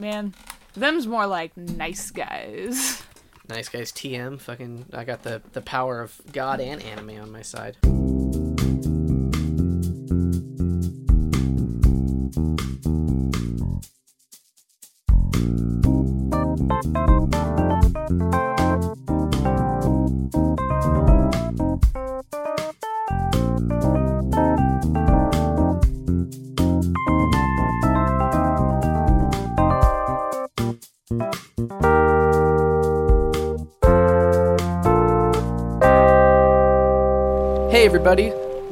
man, them's more like nice guys. Nice guys, TM. Fucking, I got the the power of God and anime on my side.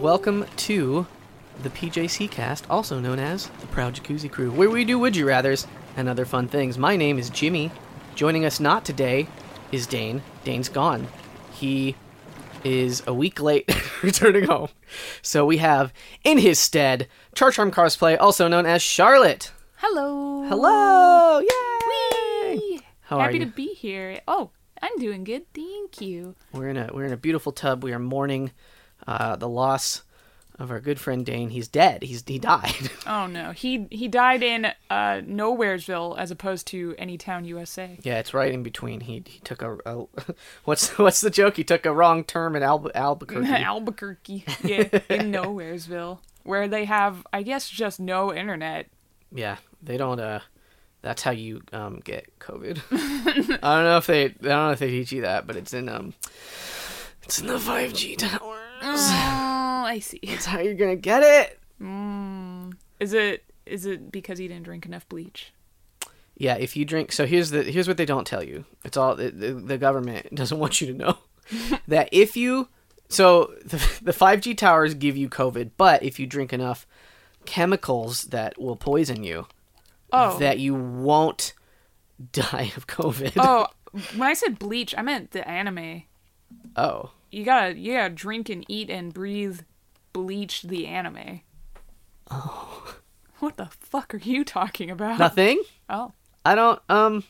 Welcome to the PJC cast, also known as the Proud Jacuzzi Crew, where we do Would You Rathers and other fun things. My name is Jimmy. Joining us not today is Dane. Dane's gone. He is a week late returning home. So we have in his stead Chartrum Cosplay, also known as Charlotte. Hello. Hello! Yay! Whee! How Happy are you? to be here. Oh, I'm doing good. Thank you. We're in a we're in a beautiful tub. We are mourning uh, the loss of our good friend Dane. He's dead. He's he died. Oh no, he he died in uh Nowheresville as opposed to Anytown, USA. yeah, it's right in between. He he took a, a what's what's the joke? He took a wrong term in Albu- Albuquerque. Albuquerque, yeah, in Nowheresville, where they have, I guess, just no internet. yeah, they don't. Uh, that's how you um get COVID. I don't know if they I don't know if they teach you that, but it's in um it's in the five G towers. Oh, I see. That's how you're gonna get it. Mm. Is it is it because he didn't drink enough bleach? Yeah, if you drink. So here's the here's what they don't tell you. It's all the, the, the government doesn't want you to know that if you so the the five G towers give you COVID, but if you drink enough chemicals that will poison you, Oh, that you won't die of COVID. oh. When I said bleach, I meant the anime. Oh. You gotta, you gotta drink and eat and breathe bleach the anime. Oh. What the fuck are you talking about? nothing. Oh. I don't um.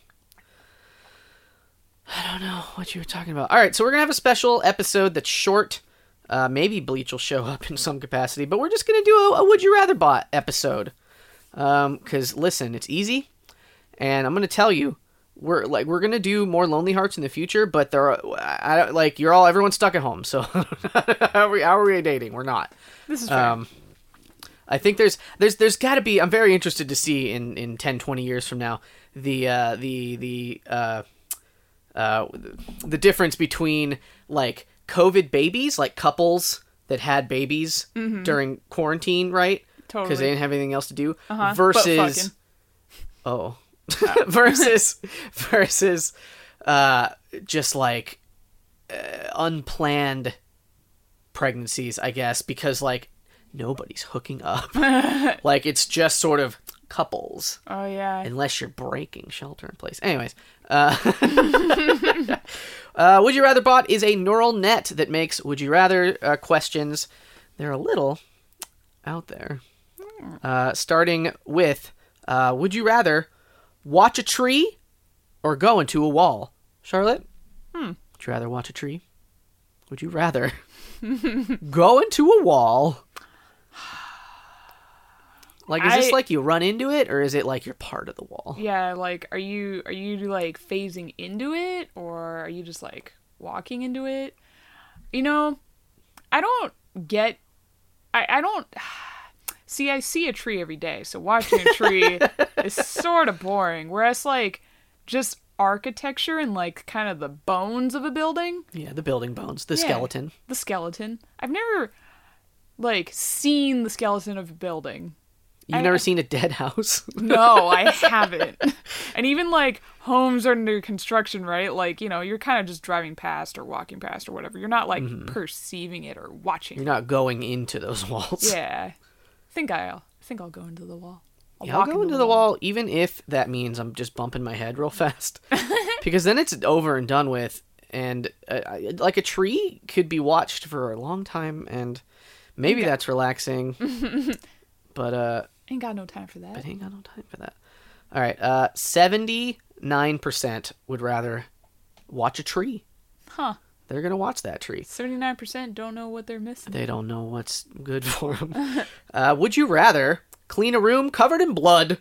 I don't know what you were talking about. All right, so we're gonna have a special episode that's short. Uh, maybe Bleach will show up in some capacity, but we're just gonna do a, a Would You Rather Bot episode. Um, cause listen, it's easy, and I'm gonna tell you, we're like we're gonna do more Lonely Hearts in the future, but there are I don't like you're all everyone's stuck at home, so how are we how are we dating? We're not. This is fair. Um, I think there's there's there's got to be. I'm very interested to see in in 10, 20 years from now the uh, the the uh, uh, the difference between like COVID babies, like couples that had babies during quarantine, right? Because Totally. they didn't have anything else to do. Uh-huh, Versus, oh, versus versus uh, just like uh, unplanned pregnancies, I guess, because like nobody's hooking up. like it's just sort of couples, oh yeah. unless you're breaking shelter in place. Anyways, uh, uh, Would You Rather Bot is a neural net that makes Would You Rather uh, questions. They're a little out there. Uh, starting with uh, Would you rather watch a tree or go into a wall? Charlotte? Hmm. Would you rather watch a tree? Would you rather go into a wall? Like, is this like you run into it, or is it like you're part of the wall? Yeah, like are you are you like phasing into it or are you just like walking into it? You know, I don't get I I don't See, I see a tree every day, so watching a tree is sort of boring. Whereas like just architecture and like kind of the bones of a building, Yeah, the building bones, the Yeah. skeleton. the skeleton. I've never like seen the skeleton of a building. You've I- never seen a dead house? No, I haven't. and even like homes are under construction, right? Like, you know, you're kind of just driving past or walking past or whatever. You're not like mm-hmm. perceiving it or watching. You're not going into those walls. Yeah. I think I'll I think I'll go into the wall. Yeah, I'll go into the wall, even if that means I'm just bumping my head real fast, because then it's over and done with. And uh, like a tree could be watched for a long time, and maybe that's relaxing. but uh, Ain't got no time for that. but ain't got no time for that. All right, uh, seventy nine percent would rather watch a tree. Huh. They're gonna watch that tree. 79% don't know what they're missing. They don't know what's good for them. uh, would you rather clean a room covered in blood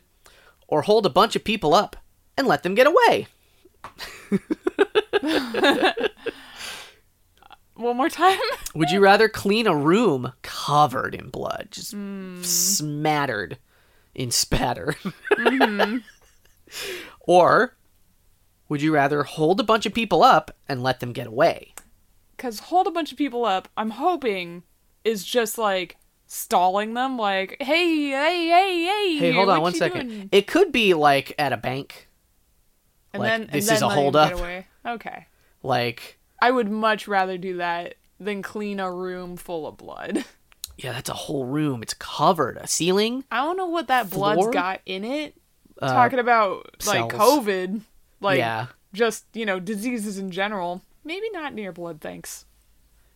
or hold a bunch of people up and let them get away. One more time. Would you rather clean a room covered in blood, just smattered in spatter? or would you rather hold a bunch of people up and let them get away? Because hold a bunch of people up, I'm hoping, is just like stalling them, like, hey, hey, hey, hey. Hey, hold on one second. doing?" It could be like at a bank. And like, then and this then is a let hold up. away. Okay. Like, I would much rather do that than clean a room full of blood. yeah, that's a whole room. It's covered. A ceiling. I don't know what that blood's got in it. Uh, Talking about like cells. COVID, like yeah. just you know diseases in general. Maybe not near blood, thanks.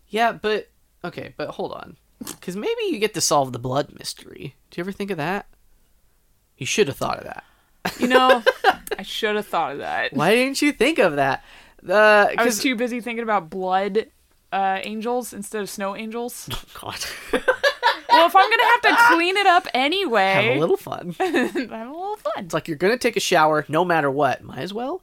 Yeah, but okay, but hold on. Cuz maybe you get to solve the blood mystery. Do you ever think of that? You should have thought of that. You know, I should have thought of that. Why didn't you think of that? Uh, I was too busy thinking about blood uh, angels instead of snow angels. God. well, if I'm gonna have to clean it up anyway, Have a little fun. have a little fun. It's like you're gonna take a shower no matter what. Might as well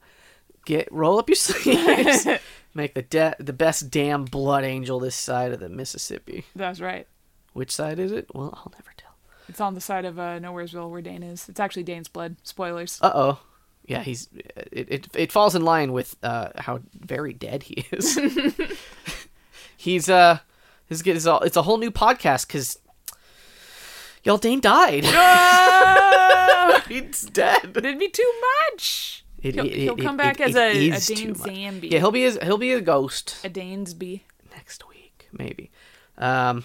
get roll up your sleeves. Make the de- the best damn blood angel this side of the Mississippi. That's right. Which side is it? Well, I'll never tell. It's on the side of uh, Nowheresville where Dane is. It's actually Dane's blood. Spoilers. Uh oh. Yeah, he's it, it. It falls in line with uh, how very dead he is. he's uh, this is all. It's a whole new podcast because y'all Dane died. Ah! he's dead. It'd be too much. It- he'll, it- he'll come back as a, a Dane. Zambi. Yeah, he'll be his, he'll be a ghost a Danesby. next week, maybe. Um,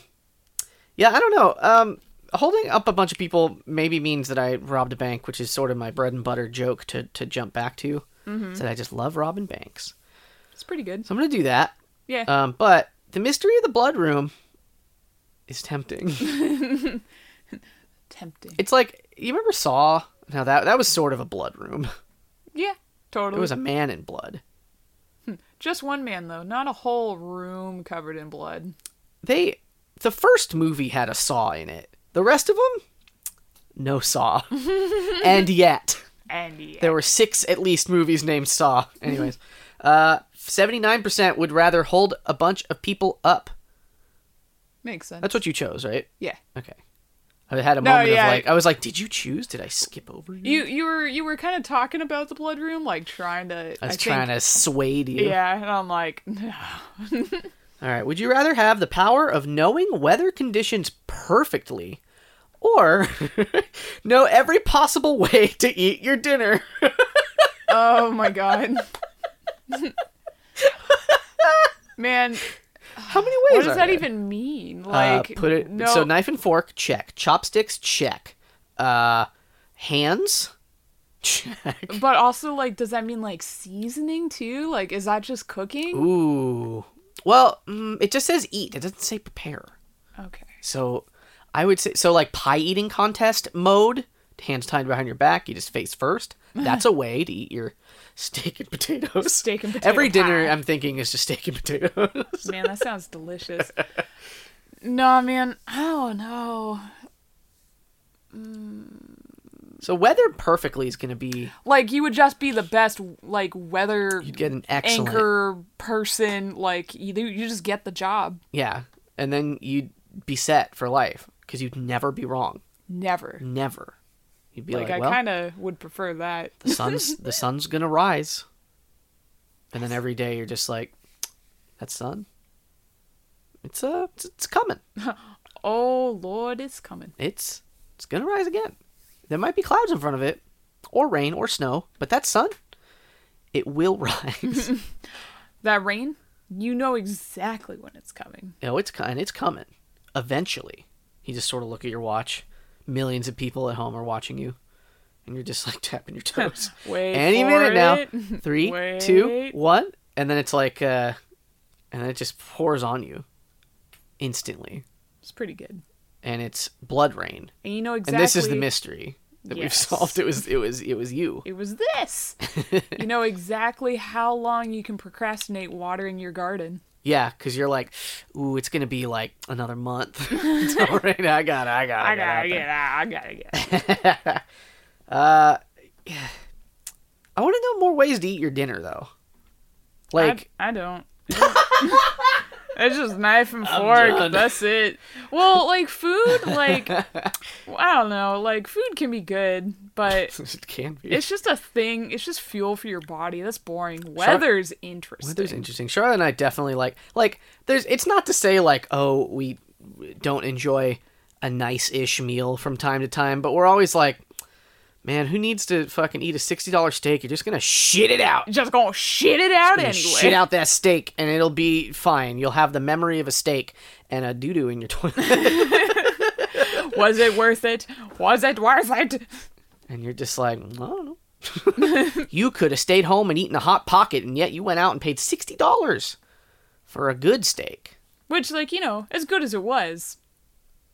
yeah, I don't know. Um, holding up a bunch of people maybe means that I robbed a bank, which is sort of my bread and butter joke to to jump back to. Mm-hmm. That I just love robbing banks, It's pretty good. so I'm gonna do that. Yeah. Um, but the mystery of the blood room is tempting. Tempting. it's like you remember Saw. Now that that was sort of a blood room. Yeah, totally. It was a man in blood. Just one man though, not a whole room covered in blood. they the first movie had a saw in it. The rest of them, no saw. and yet, And yeah. there were six at least movies named Saw. Anyways, uh, seventy-nine percent would rather hold a bunch of people up. Makes sense. That's what you chose, right? yeah. Okay. I had a No, moment yeah. of like, I was like, did you choose? Did I skip over you? You you were you were kind of talking about the blood room, like trying to. I was think- trying to sway you. Yeah, and I'm like, no. All right. Would you rather have the power of knowing weather conditions perfectly, or know every possible way to eat your dinner? oh my god. Man, How many ways? what does that there? even mean? Uh, Like, put it. no, So knife and fork, check. Chopsticks, check. Uh, hands, check. but also like, does that mean like seasoning too? Like, is that just cooking? Ooh. Well, mm, it just says eat. It doesn't say prepare. Okay. So, I would say so. Like pie eating contest mode, hands tied behind your back. You just face first. That's a way to eat your steak and potatoes. Steak and potato Every dinner pie. I'm thinking is just steak and potatoes. Man, that sounds delicious. no, man, I don't oh, know. Mm. so weather perfectly is going to be Like, you would just be the best, like, weather you'd get an excellent anchor person. Like, you, you just get the job. yeah, and then you'd be set for life because you'd never be wrong. Never. Never. You'd be Like, like, I well, kind of would prefer that. the sun's the sun's gonna rise, and then every day you're just like, that sun. It's uh, it's, it's coming. Oh, Lord, it's coming. It's it's gonna rise again. There might be clouds in front of it, or rain, or snow, but that sun, it will rise. That rain, you know exactly when it's coming. you know, it's and it's coming eventually. You just sort of look at your watch. Millions of people at home are watching you, and you're just like tapping your toes. Wait Any minute now. it. Three, two, Wait. one, and then it's like, uh, and then it just pours on you instantly, It's pretty good. and it's blood rain. And you know exactly. And this is the mystery that we've solved. It was, it was, it was you. It was this. you know exactly how long you can procrastinate watering your garden. Yeah, because you're like, ooh, it's gonna be like another month. it's all right. I got it. I got it. I gotta it. get out. I gotta get. out. Uh, I want to know more ways to eat your dinner though. Like I, I don't. It's just knife and fork. That's it. Well, like food, like I don't know, like food can be good, but it can be. it's just a thing. It's just fuel for your body. That's boring. Weather's interesting. Weather's interesting. Charlotte and I definitely like like there's it's not to say like oh we don't enjoy a nice-ish meal from time to time, but we're always like man, who needs to fucking eat a $60 steak? You're just going to shit it out. Just gonna shit it out Gonna anyway. Shit out that steak and it'll be fine. You'll have the memory of a steak and a doo-doo in your toilet. Was it worth it? Was it worth it? and you're just like, I don't know. you could have stayed home and eaten a hot pocket and yet you went out and paid $60 for a good steak. Which, like, you know, as good as it was,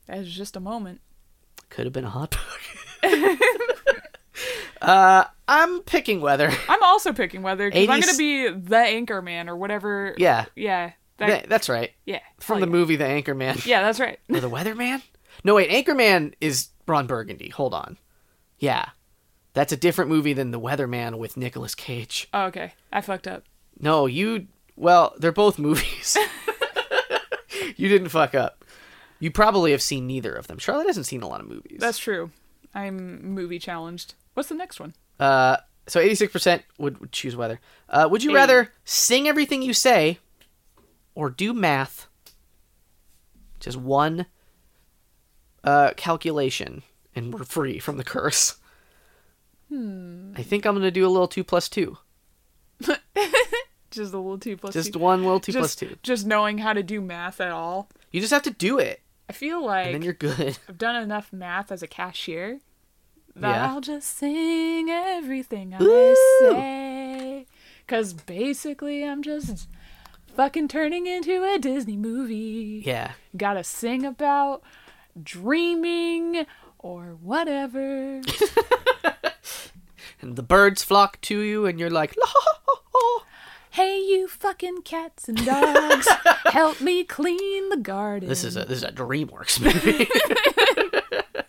that was just a moment. Could have been a hot pocket. uh, I'm picking weather. I'm also picking weather because I'm gonna be the anchor man or whatever. Yeah, Yeah. That, Th- that's right. yeah. From hell the yeah. movie The Anchorman. Yeah, that's right. Or The Weatherman? No, wait, Anchorman is Ron Burgundy. Hold on. Yeah. That's a different movie than The Weatherman with Nicolas Cage. Oh, okay. I fucked up. No, you. Well, they're both movies. you didn't fuck up. You probably have seen neither of them. Charlotte hasn't seen a lot of movies. That's true. I'm movie challenged. What's the next one? Uh, so 86% would, would choose weather. Uh, would you Eight. rather sing everything you say or do math? Just one uh, calculation, and we're free from the curse. Hmm. I think I'm going to do a little 2 plus 2. Just a little two plus Just two. one little 2 just, 2. just knowing how to do math at all. You just have to do it, I feel and then you're good. I've done enough math as a cashier that Yeah. I'll just sing everything I Ooh. say. Cause basically I'm just fucking turning into a Disney movie. Yeah. Gotta sing about dreaming or whatever. And the birds flock to you, and you're like, hey, you fucking cats and dogs, help me clean the garden. This is a this is a DreamWorks movie.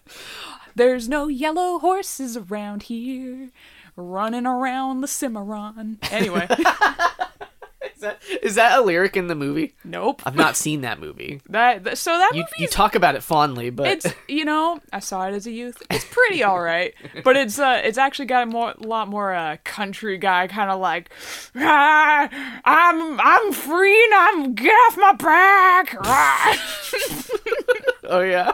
There's no yellow horses around here running around the Cimarron. Anyway, is, that, is that a lyric in the movie? nope. I've not seen that movie. That, so that You you talk about it fondly, but it's you know I saw it as a youth. It's pretty all right, but it's uh it's actually got a more a lot more uh country guy kind of like ah, I'm I'm free and I'm get off my back. Ah." oh yeah.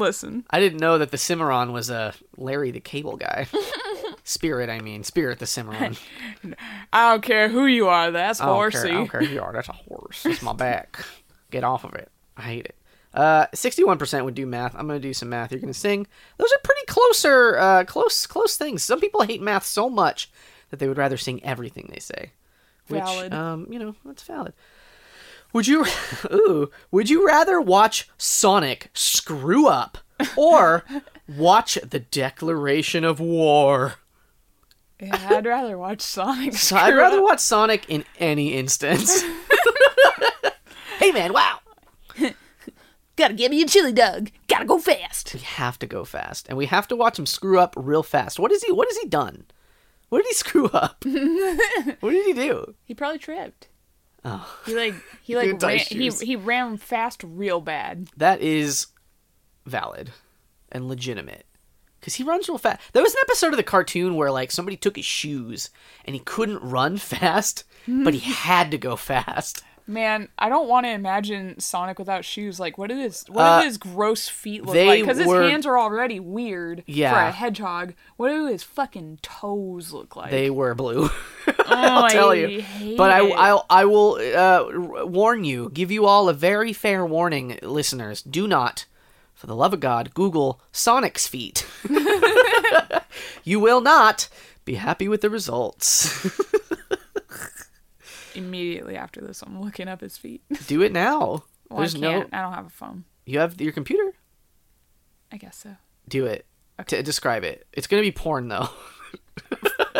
Listen, I didn't know that the Cimarron was a Larry the Cable Guy. Spirit, I mean, Spirit the Cimarron. I don't care who you are. That's I don't horsey. care. I don't care who you are. That's a horse. It's my back. Get off of it. I hate it. Uh, sixty-one percent would do math. I'm gonna do some math. You're gonna sing. Those are pretty closer, uh, close, close things. Some people hate math so much that they would rather sing everything they say. Which, Valid. um, you know, that's valid. Would you, ooh, would you rather watch Sonic screw up or watch the Declaration of War? Yeah, I'd rather watch Sonic. So I'd rather up. watch Sonic in any instance. hey man, wow. Gotta give me a chili dog. Gotta go fast. We have to go fast, and we have to watch him screw up real fast. What is he? What has he done? What did he screw up? what did he do? He probably tripped. Oh, He like he like ran, he he ran fast real bad. that is valid and legitimate. Cause he runs real fast. There was an episode of the cartoon where like somebody took his shoes and he couldn't run fast, but he had to go fast. Man, I don't want to imagine Sonic without shoes. Like, what do his what Uh, do his gross feet look like? Because his were- hands are already weird for a hedgehog. What do his fucking toes look like? They were blue. oh, I'll tell you. I hate But I. I, I will uh, warn you, give you all a very fair warning, listeners. Do not, for the love of God, Google Sonic's feet. you will not be happy with the results. Immediately after this, I'm looking up his feet. Do it now. Well, There's I no. I don't have a phone. You have your computer. I guess so. Do it. To describe it. It's gonna be porn though.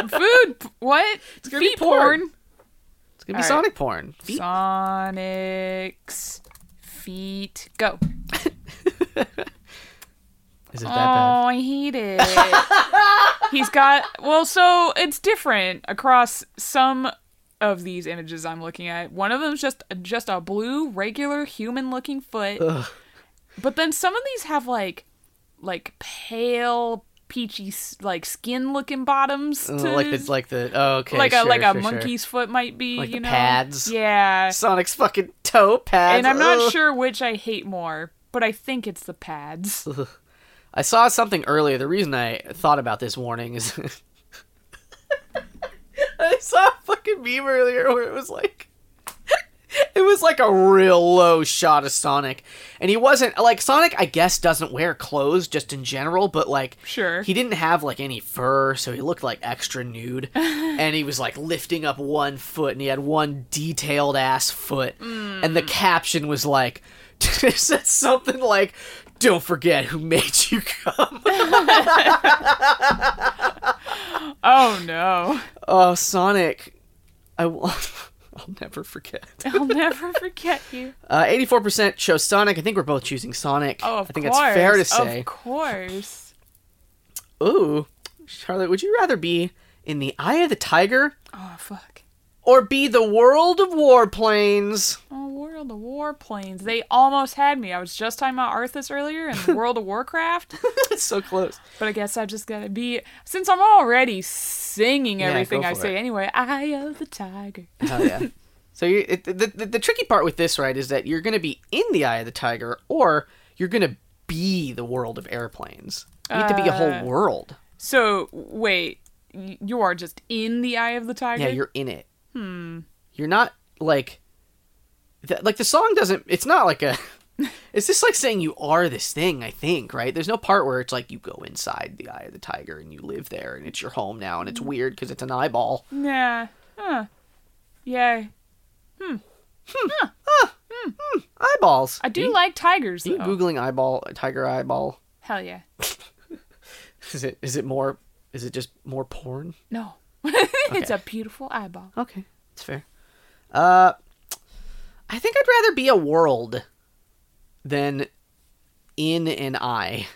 Food? p- What? It's gonna be porn. porn. It's gonna be All right. Sonic porn. Feet. Sonic's feet. Go. Is it that bad? Oh, I hate it. He's got well, so it's different across some of these images I'm looking at. One of them's just just a blue, regular human-looking foot. Ugh. But then some of these have like like pale peachy like skin-looking bottoms to, like it's like the oh okay like a like a sure, sure. monkey's foot might be, Like you know. pads. Yeah. Sonic's fucking toe pads. And I'm not Ugh. sure which I hate more, but I think it's the pads. I saw something earlier. The reason I thought about this warning is I saw fucking meme earlier where it was like it was like a real low shot of Sonic. And he wasn't like Sonic I guess doesn't wear clothes just in general, but like Sure. he didn't have like any fur, so he looked like extra nude. and he was like lifting up one foot and he had one detailed ass foot. Hmm. And the caption was like it said something like don't forget who made you come. Oh no. oh, Sonic. I will I'll never forget. I'll never forget you. Uh, 84% chose Sonic. I think we're both choosing Sonic. Oh, of I think course. that's fair to say. Of course. Ooh. Charlotte, would you rather be in the eye of the tiger Oh fuck. Or be the world of warplanes? Oh, World of Warplanes. They almost had me. I was just talking about Arthas earlier and World of Warcraft, it's so close. but I guess I just gotta be since I'm already singing everything go I say it. anyway. Eye of the tiger. Hell yeah. So you, it, the, the the tricky part with this, right, is that you're going to be in the eye of the tiger, or you're going to be the world of airplanes. You need to be a Uh, whole world. So wait, you are just in the eye of the tiger. Yeah, you're in it. Hmm. You're not like, th- like the song doesn't. It's not like a. It's just like saying you are this thing. I think right. There's no part where it's like you go inside the eye of the tiger and you live there and it's your home now and it's weird because it's an eyeball. Yeah. Huh. Yeah. Hmm. Hmm. Ah. Hmm. Hmm. Eyeballs. I do You- like tigers Are you though. googling eyeball tiger eyeball? Hell yeah. Is it is it more is it just more porn? No. it's a beautiful eyeball. Okay, that's fair. Uh I think I'd rather be a world than in an eye.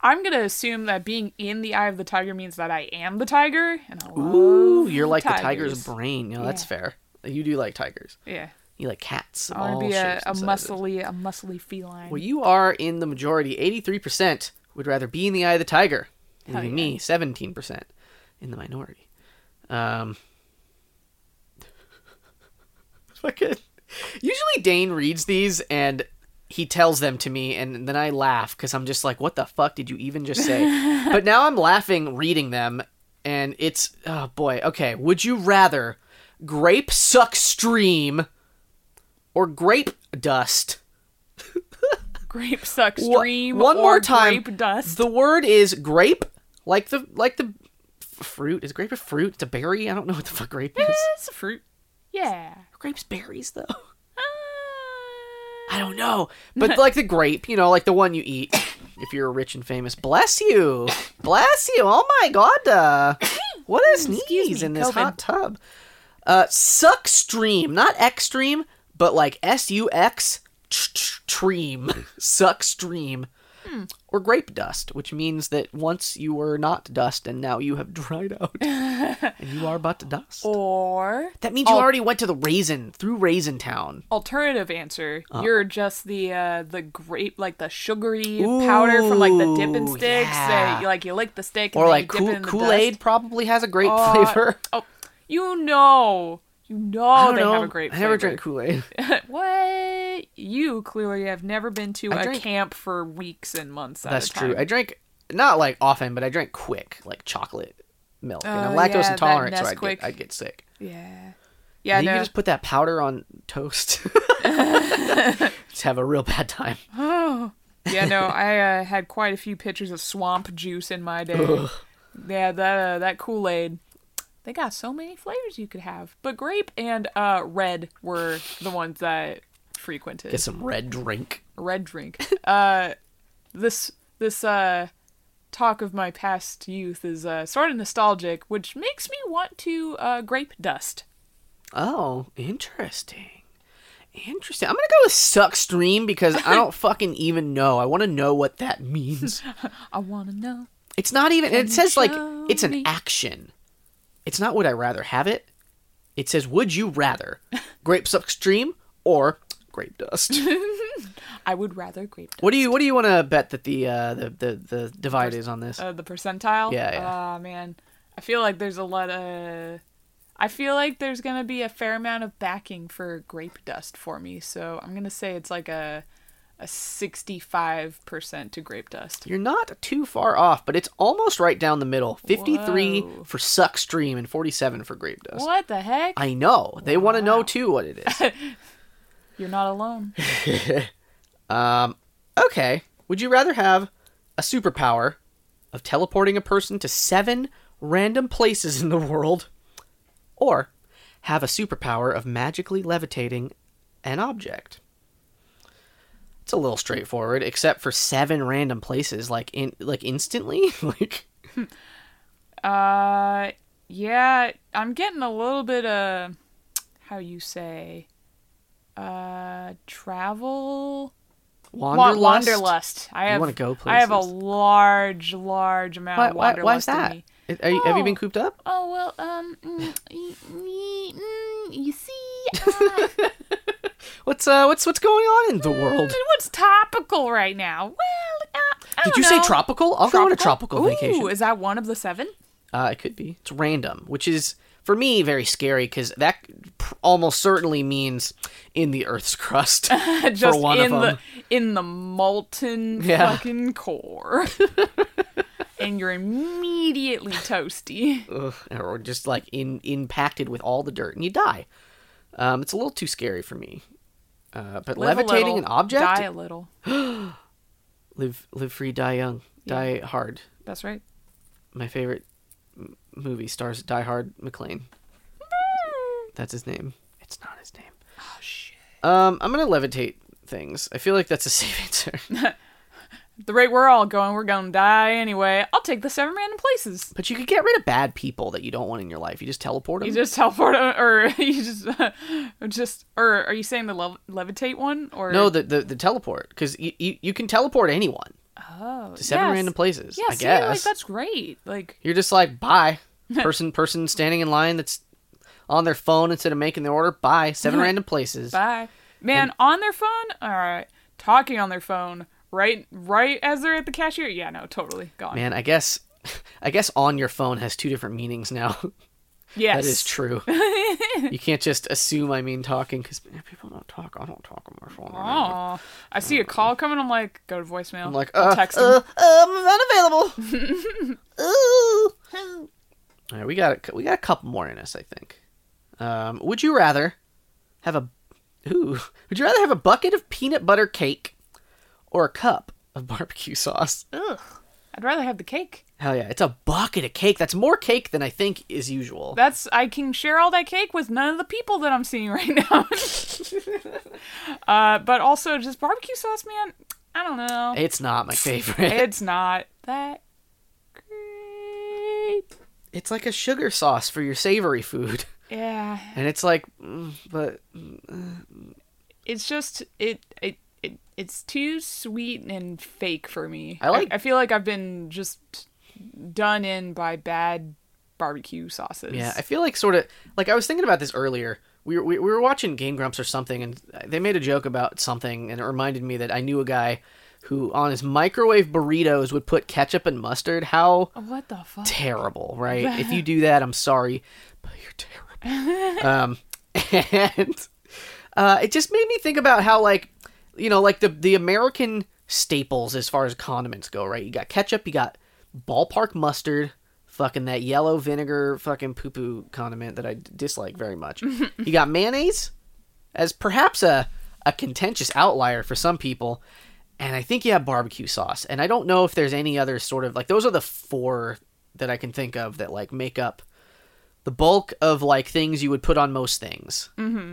I'm gonna assume that being in the eye of the tiger means that I am the tiger, and I Ooh, you're like the tigers. tiger's brain. You know, that's fair. You do like tigers. Yeah, You like cats. I want to be a, a muscly, a muscly feline. Well, you are in the majority. 83% would rather be in the eye of the tiger. Leaving me 17% in the minority. Um, fucking. Usually Dane reads these and he tells them to me, and then I laugh because I'm just like, what the fuck did you even just say? but now I'm laughing reading them, and it's. Oh boy. Okay. Would you rather grape suck stream or grape dust? grape suck stream. One or more time. Grape dust. The word is grape, like the like the fruit. Is grape a fruit? It's a berry. I don't know what the fuck grape is. it's a fruit. Yeah. Are grapes berries though? Uh, I don't know. But like the grape, you know, like the one you eat if you're rich and famous. Bless you, bless you. Oh my god, uh, what sneeze me, in this COVID. hot tub. Uh, suck stream, not extreme, but like S U X stream, suck stream, Or grape dust, which means that once you were not dust and now you have dried out and you are but dust. Or That means you Oh. already went to the raisin through Raisin Town. alternative answer, Uh. you're just the uh the grape like the sugary powder from like the dipping Ooh, sticks. yeah. That you, like you lick the stick and Or like you dip it Kool in the Kool Aid probably has a grape Uh, flavor. Oh, you know, you know they know. have a great. I never drank Kool Aid. what? You clearly have never been to I a camp for weeks and months. At That's true. I drank not like often, but I drank quick, like chocolate milk. and I'm Oh, lactose yeah, intolerant, so I'd get, I'd get sick. Yeah. Yeah. And you can just put that powder on toast. just have a real bad time. Oh. Yeah, no, I uh, had quite a few pitchers of swamp juice in my day. Ugh. Yeah, that uh, that Kool Aid. They got so many flavors you could have, but grape and uh, red were the ones that frequented. Get some red drink. Red drink. uh, this this uh talk of my past youth is uh, sort of nostalgic, which makes me want to uh, grape dust. Oh, interesting. Interesting. I'm gonna go with suck stream because I don't fucking even know. I want to know what that means. I wanna know. It's not even. Can It says like it's an me? action. It's not would I rather have it. It says would you rather grape stream or grape dust. I would rather grape dust. what do you What do you want to bet that the uh, the the the divide is on this? Uh, the percentile. Yeah, yeah. Ah, man, I feel like there's a lot of. I feel like there's gonna be a fair amount of backing for grape dust for me, so I'm gonna say it's like a a 65% to grape dust. You're not too far off, but it's almost right down the middle. 53 Whoa. for suck stream and 47 for grape dust. What the heck? I know. They want to know too what it is. You're not alone. um, okay. Would you rather have a superpower of teleporting a person to seven random places in the world, or have a superpower of magically levitating an object? It's a little straightforward, except for seven random places, like in like instantly, like. Uh, yeah, I'm getting a little bit of how you say, uh, travel. Wa- Wanderlust. wanderlust. I have. wanna go I have a large, large amount Why, of wanderlust why is in that? me. Are you, Have you Oh. been cooped up? Oh well, um, mm, y- y- mm, you see, uh, What's uh what's what's going on in the world? what's topical right now? Well, uh, Did you say tropical? I'll go on a tropical Ooh, vacation. is that one of the seven? Uh, it could be. It's random, which is for me very scary because that pr- almost certainly means in the Earth's crust Just for one in of the in the molten Yeah. fucking core, and you're immediately toasty. Ugh, or just like in impacted with all the dirt and you die. Um, it's a little too scary for me. Uh, but Live levitating little, an object, die a little. live live free, die young, die hard. That's right. My favorite m- movie stars Die Hard McClane. That's his name. It's not his name. Oh shit. Um, I'm gonna levitate things. I feel like that's a safe answer. The rate we're all going, we're gonna die anyway. I'll take the seven random places. but you could get rid of bad people that you don't want in your life. You just teleport them. You just teleport, them, or you just, just, or are you saying the lev- levitate one, or no, the the, the teleport because you, you you can teleport anyone oh, to seven yes. random places. Yeah, I see, guess like that's great. Like, you're just like bye person person standing in line that's on their phone instead of making the order. Bye seven random places. bye, man. on their phone, all right. Talking on their phone, right, right as they're at the cashier. Yeah, no, totally gone. Man, I guess I guess on your phone has two different meanings now. yes, that is true. you can't just assume I mean talking because people don't talk. I don't talk on my phone. Oh, I see a call coming. I'm like, go to voicemail. I'm like, uh, text uh, uh, I'm unavailable. Ooh. All right, we got a, we got a couple more in us, I think. Um, would you rather have a ooh? Would you rather have a bucket of peanut butter cake or a cup of barbecue sauce? Ugh. I'd rather have the cake. Hell yeah, it's a bucket of cake. That's more cake than I think is usual. That's I can share all that cake with none of the people that I'm seeing right now. uh, but also just barbecue sauce, man. I don't know. It's not my favorite. It's not that great. It's like a sugar sauce for your savory food, Yeah, and it's like, mm, but it's just it it. It, it's too sweet and fake for me. I like- I, feel like I've been just done in by bad barbecue sauces. Yeah, I feel like sort of like I was thinking about this earlier. We were, we, we were watching Game Grumps or something, and they made a joke about something, and it reminded me that I knew a guy who on his microwave burritos would put ketchup and mustard. How what the fuck? terrible, right? if you do that, I'm sorry, but you're terrible. um, and uh, it just made me think about how like you know like the the American staples as far as condiments go, right? You got ketchup, you got ballpark mustard, fucking that yellow vinegar fucking poo poo condiment that I dislike very much. you got mayonnaise as perhaps a a contentious outlier for some people. And I think you have barbecue sauce. And I don't know if there's any other sort of like those are the four that I can think of that like make up the bulk of like things you would put on most things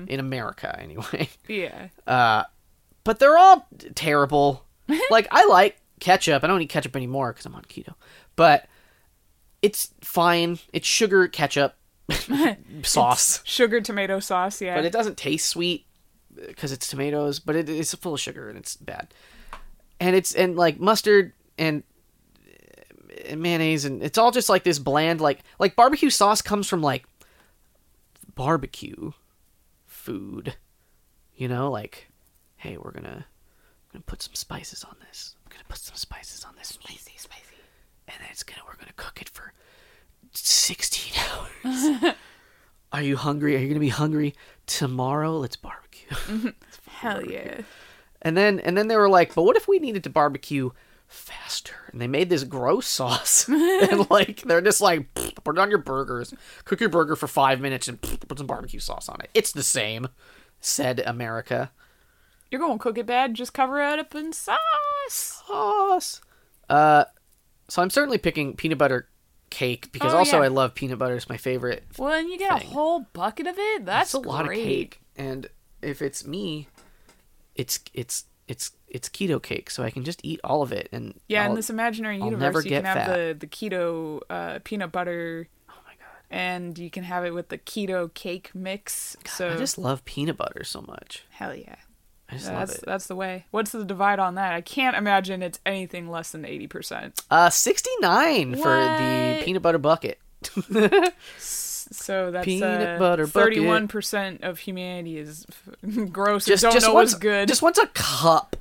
in America anyway. Yeah. Uh, but they're all terrible. like I like ketchup. I don't eat ketchup anymore because I'm on keto. But it's fine. It's sugar ketchup sauce, Sugar tomato sauce, yeah. but it doesn't taste sweet. Uh, because it's tomatoes, but it, it's full of sugar and it's bad. And it's and like mustard and, uh, and mayonnaise and it's all just like this bland like like barbecue sauce comes from like barbecue food, you know, like hey, we're gonna we're gonna put some spices on this. We're gonna put some spices on this spicy, spicy, and then it's gonna we're gonna cook it for sixteen hours. Are you hungry? Are you gonna be hungry tomorrow? Let's barbecue. Hell yeah. and then and then they were like, but what if we needed to barbecue faster? And they made this gross sauce, and like they're just like, put it on your burgers, cook your burger for five minutes, and put some barbecue sauce on it. It's the same, said America. You're gonna cook it bad, just cover it up in sauce. Sauce. Uh, so I'm certainly picking peanut butter cake because Oh, also yeah. I love peanut butter. It's my favorite Well, and you get Thing. a whole bucket of it. That's That's a lot of cake. And if it's me, it's it's it's it's keto cake, so I can just eat all of it. And Yeah, I'll- in this imaginary universe, you can have fat. the the keto uh, peanut butter, oh my god, and you can have it with the keto cake mix. so I just love peanut butter so much. hell yeah, I just love that's it. that's the way. What's the divide on that? I can't imagine it's anything less than eighty percent. Uh, sixty nine for the peanut butter bucket. So that's Peanut uh, butter. Thirty-one percent of humanity is gross. just don't just know wants what's good. just wants a cup,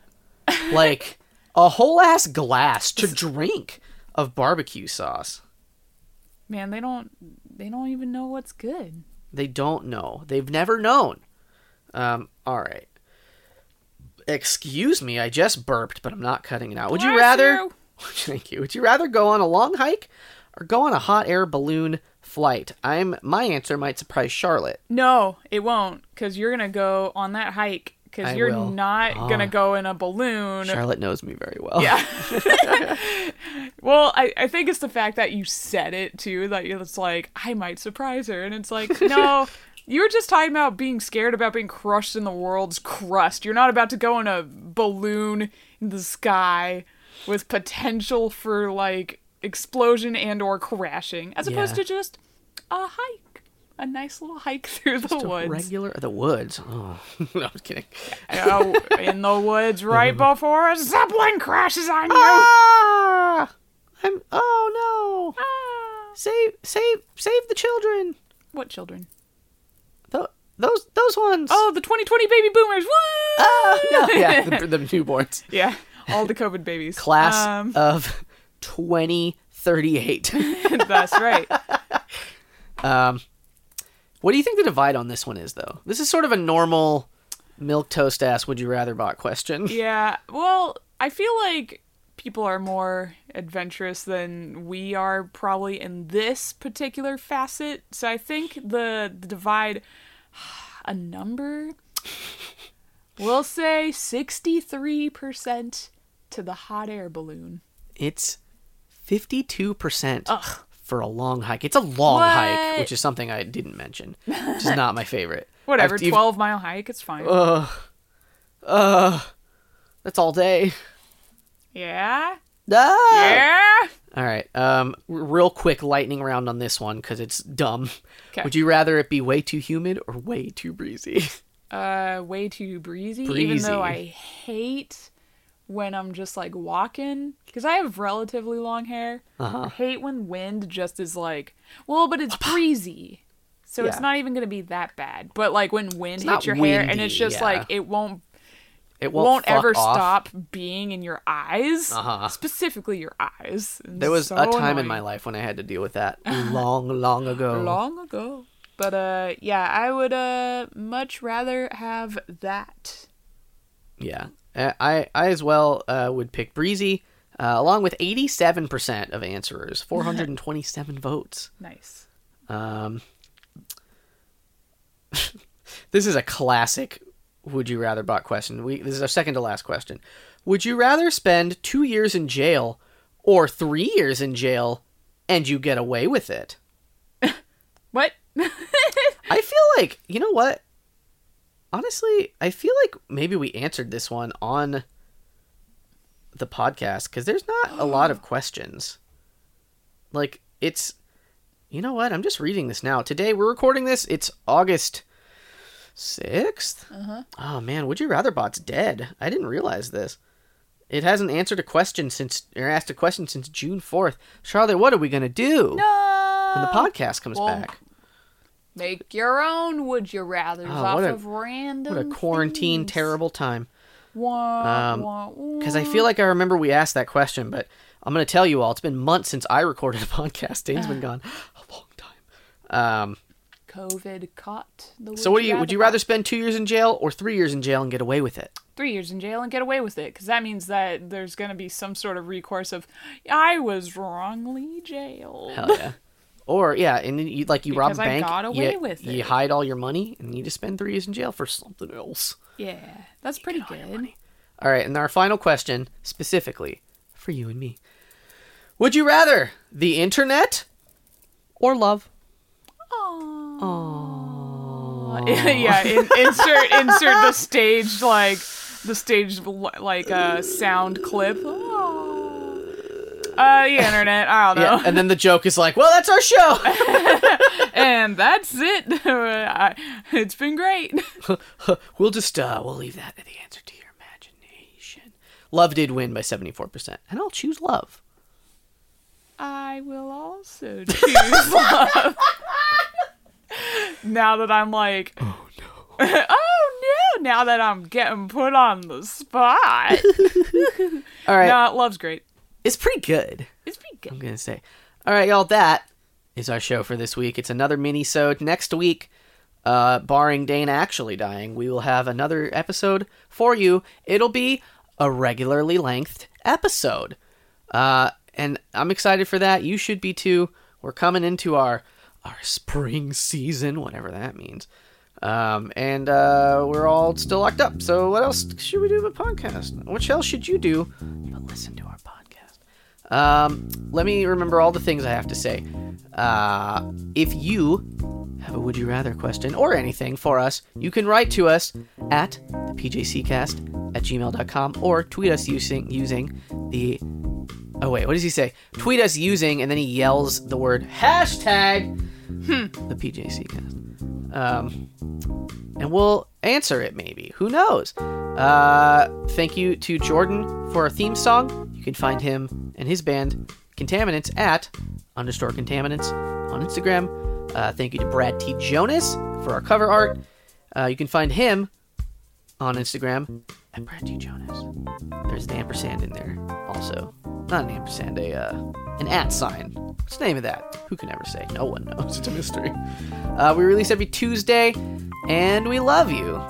like a whole ass glass to drink of barbecue sauce. Man, they don't they don't even know what's good. They don't know. They've never known. Um, all right. Excuse me, I just burped, but I'm not cutting it out. Would you rather? you. Thank you. Would you rather go on a long hike or go on a hot air balloon flight? I'm my answer might surprise Charlotte. No, it won't, because you're gonna go on that hike. Because you're will. not Ah. gonna go in a balloon. Charlotte knows me very well. Yeah. well, I, I think it's the fact that you said it too. That it's like I might surprise her, and it's like no. You were just talking about being scared about being crushed in the world's crust. You're not about to go in a balloon in the sky with potential for like explosion and or crashing, as opposed Yeah. to just a hike, a nice little hike through the Just a woods. regular the woods. Oh, no, I'm kidding. Uh, in the woods right before a zeppelin crashes on you. Ah! I'm oh no. Ah. Save save save the children. What children? Th- those those ones. Oh, the 2020 baby boomers. Woo! Ah, no, yeah, the, the newborns. yeah, all the COVID babies. Class Um, of 2038. that's right. Um, what do you think the divide on this one is, though? This is sort of a normal milk toast ass would you rather bot question. Yeah. Well, I feel like people are more adventurous than we are probably in this particular facet. So I think the, the divide a number we'll say 63% to the hot air balloon. It's 52% Ugh. for a long hike. It's a long hike, which is something I didn't mention, which is not my favorite. Whatever, I've- 12 mile hike, it's fine. Ugh. Ugh. That's all day. yeah? Ah! Yeah? All right. Um, r- real quick lightning round on this one because it's dumb. 'Kay. Would you rather it be way too humid or way too breezy? uh way too breezy, even though I hate when I'm just like walking because I have relatively long hair. Uh-huh. I hate when wind just is like, well, but it's breezy. So it's Yeah. not even going to be that bad. But like when wind not hits your hair and windy, it's just yeah. like it won't It won't, won't, ever off. stop being in your eyes. Uh-huh. Specifically your eyes. It's There was so a time in my life when I had to deal with that long, long ago. long ago. But uh yeah, I would uh much rather have that. Yeah, Uh, I I as well uh, would pick breezy, uh, along with eighty-seven percent of answerers, four hundred and twenty-seven votes. Nice. Um, this is a classic. Would you rather bot question? We this is our second to last question. Would you rather spend two years in jail or three years in jail, and you get away with it? What? I feel like you know what. Honestly, I feel like maybe we answered this one on the podcast because there's not a lot of questions. Like it's, you know what? I'm just reading this now. Today we're recording this. It's August Sixth? Uh-huh. Oh man, Would You Rather Bot's dead. I didn't realize this. It hasn't answered a question since, or asked a question since June 4th. Charlotte, what are we going to do No. when the podcast comes Well, back? Make your own would you rather Oh, off a- of random What a quarantine things. terrible time. Wah, Um, Because I feel like I remember we asked that question, but I'm going to tell you all, it's been months since I recorded a podcast. Dane's been gone a long time. Um, COVID caught the. so what do you? Would you rather spend two years in jail or three years in jail and get away with it? three years in jail and get away with it? Because that means that there's going to be some sort of recourse of, I was wrongly jailed. Hell yeah. Or yeah, and then you like you rob a Because I bank, got away you, you hide all your money, and you just spend three years in jail for something else. Yeah, that's pretty good. All right, and our final question, specifically for you and me: Would you rather the internet or love? yeah, in, insert insert the stage like the stage like uh, sound clip. Uh, the internet. I don't know. Yeah, and then the joke is like, "Well, that's our show." and that's it. It's been great. we'll just uh, we'll leave that to the answer to your imagination. Love did win by seventy four percent, and I'll choose love. I will also choose love. Now that I'm like, oh no, oh no, now that I'm getting put on the spot. All right, no, love's great. it's pretty good. It's pretty good. I'm gonna say. All right, y'all. That is our show for this week. It's another mini-sode. Next week, uh, barring Dane actually dying, we will have another episode for you. It'll be a regularly lengthed episode, uh, and I'm excited for that. You should be too. We're coming into our our spring season, whatever that means. Um, and uh, we're all still locked up. So what else should we do but podcast? What else should you do but listen to our podcast? Um, let me remember all the things I have to say. Uh, if you have a would you rather question or anything for us, you can write to us at the pjccast at gmail.com or tweet us using using the oh wait what does he say tweet us using and then he yells the word hashtag the pjccast um, and we'll answer it maybe. Who knows? Uh, thank you to jordan for our theme song. You can find him and his band contaminants at underscore contaminants on instagram. Uh, thank you to brad t. Jonas for our cover art. Uh, you can find him on instagram at brad t. Jonas. There's an ampersand in there also not an ampersand a uh, an at sign. What's the name of that? Who can ever say? No one knows. It's a mystery. Uh, we release every tuesday and we love you.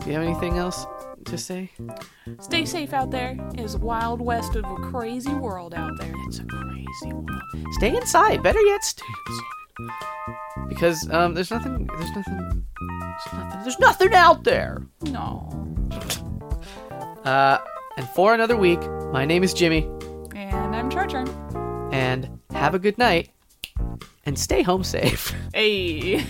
Do you have anything else to say? Stay safe out there. It's wild west of a crazy world out there. it's a crazy world. Stay inside. Better yet stay inside. Because um, there's nothing there's nothing there's nothing there's nothing out there. No. uh, and for another week my name is jimmy And I'm Char Charm. and have a good night and stay home safe Hey.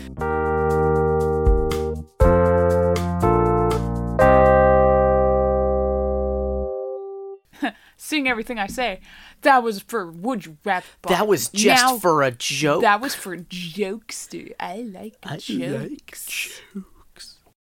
Sing everything I say. That was for Would You Rather. Bot. that was just Now- for a joke That was for jokester. I like I jokes. like jokes.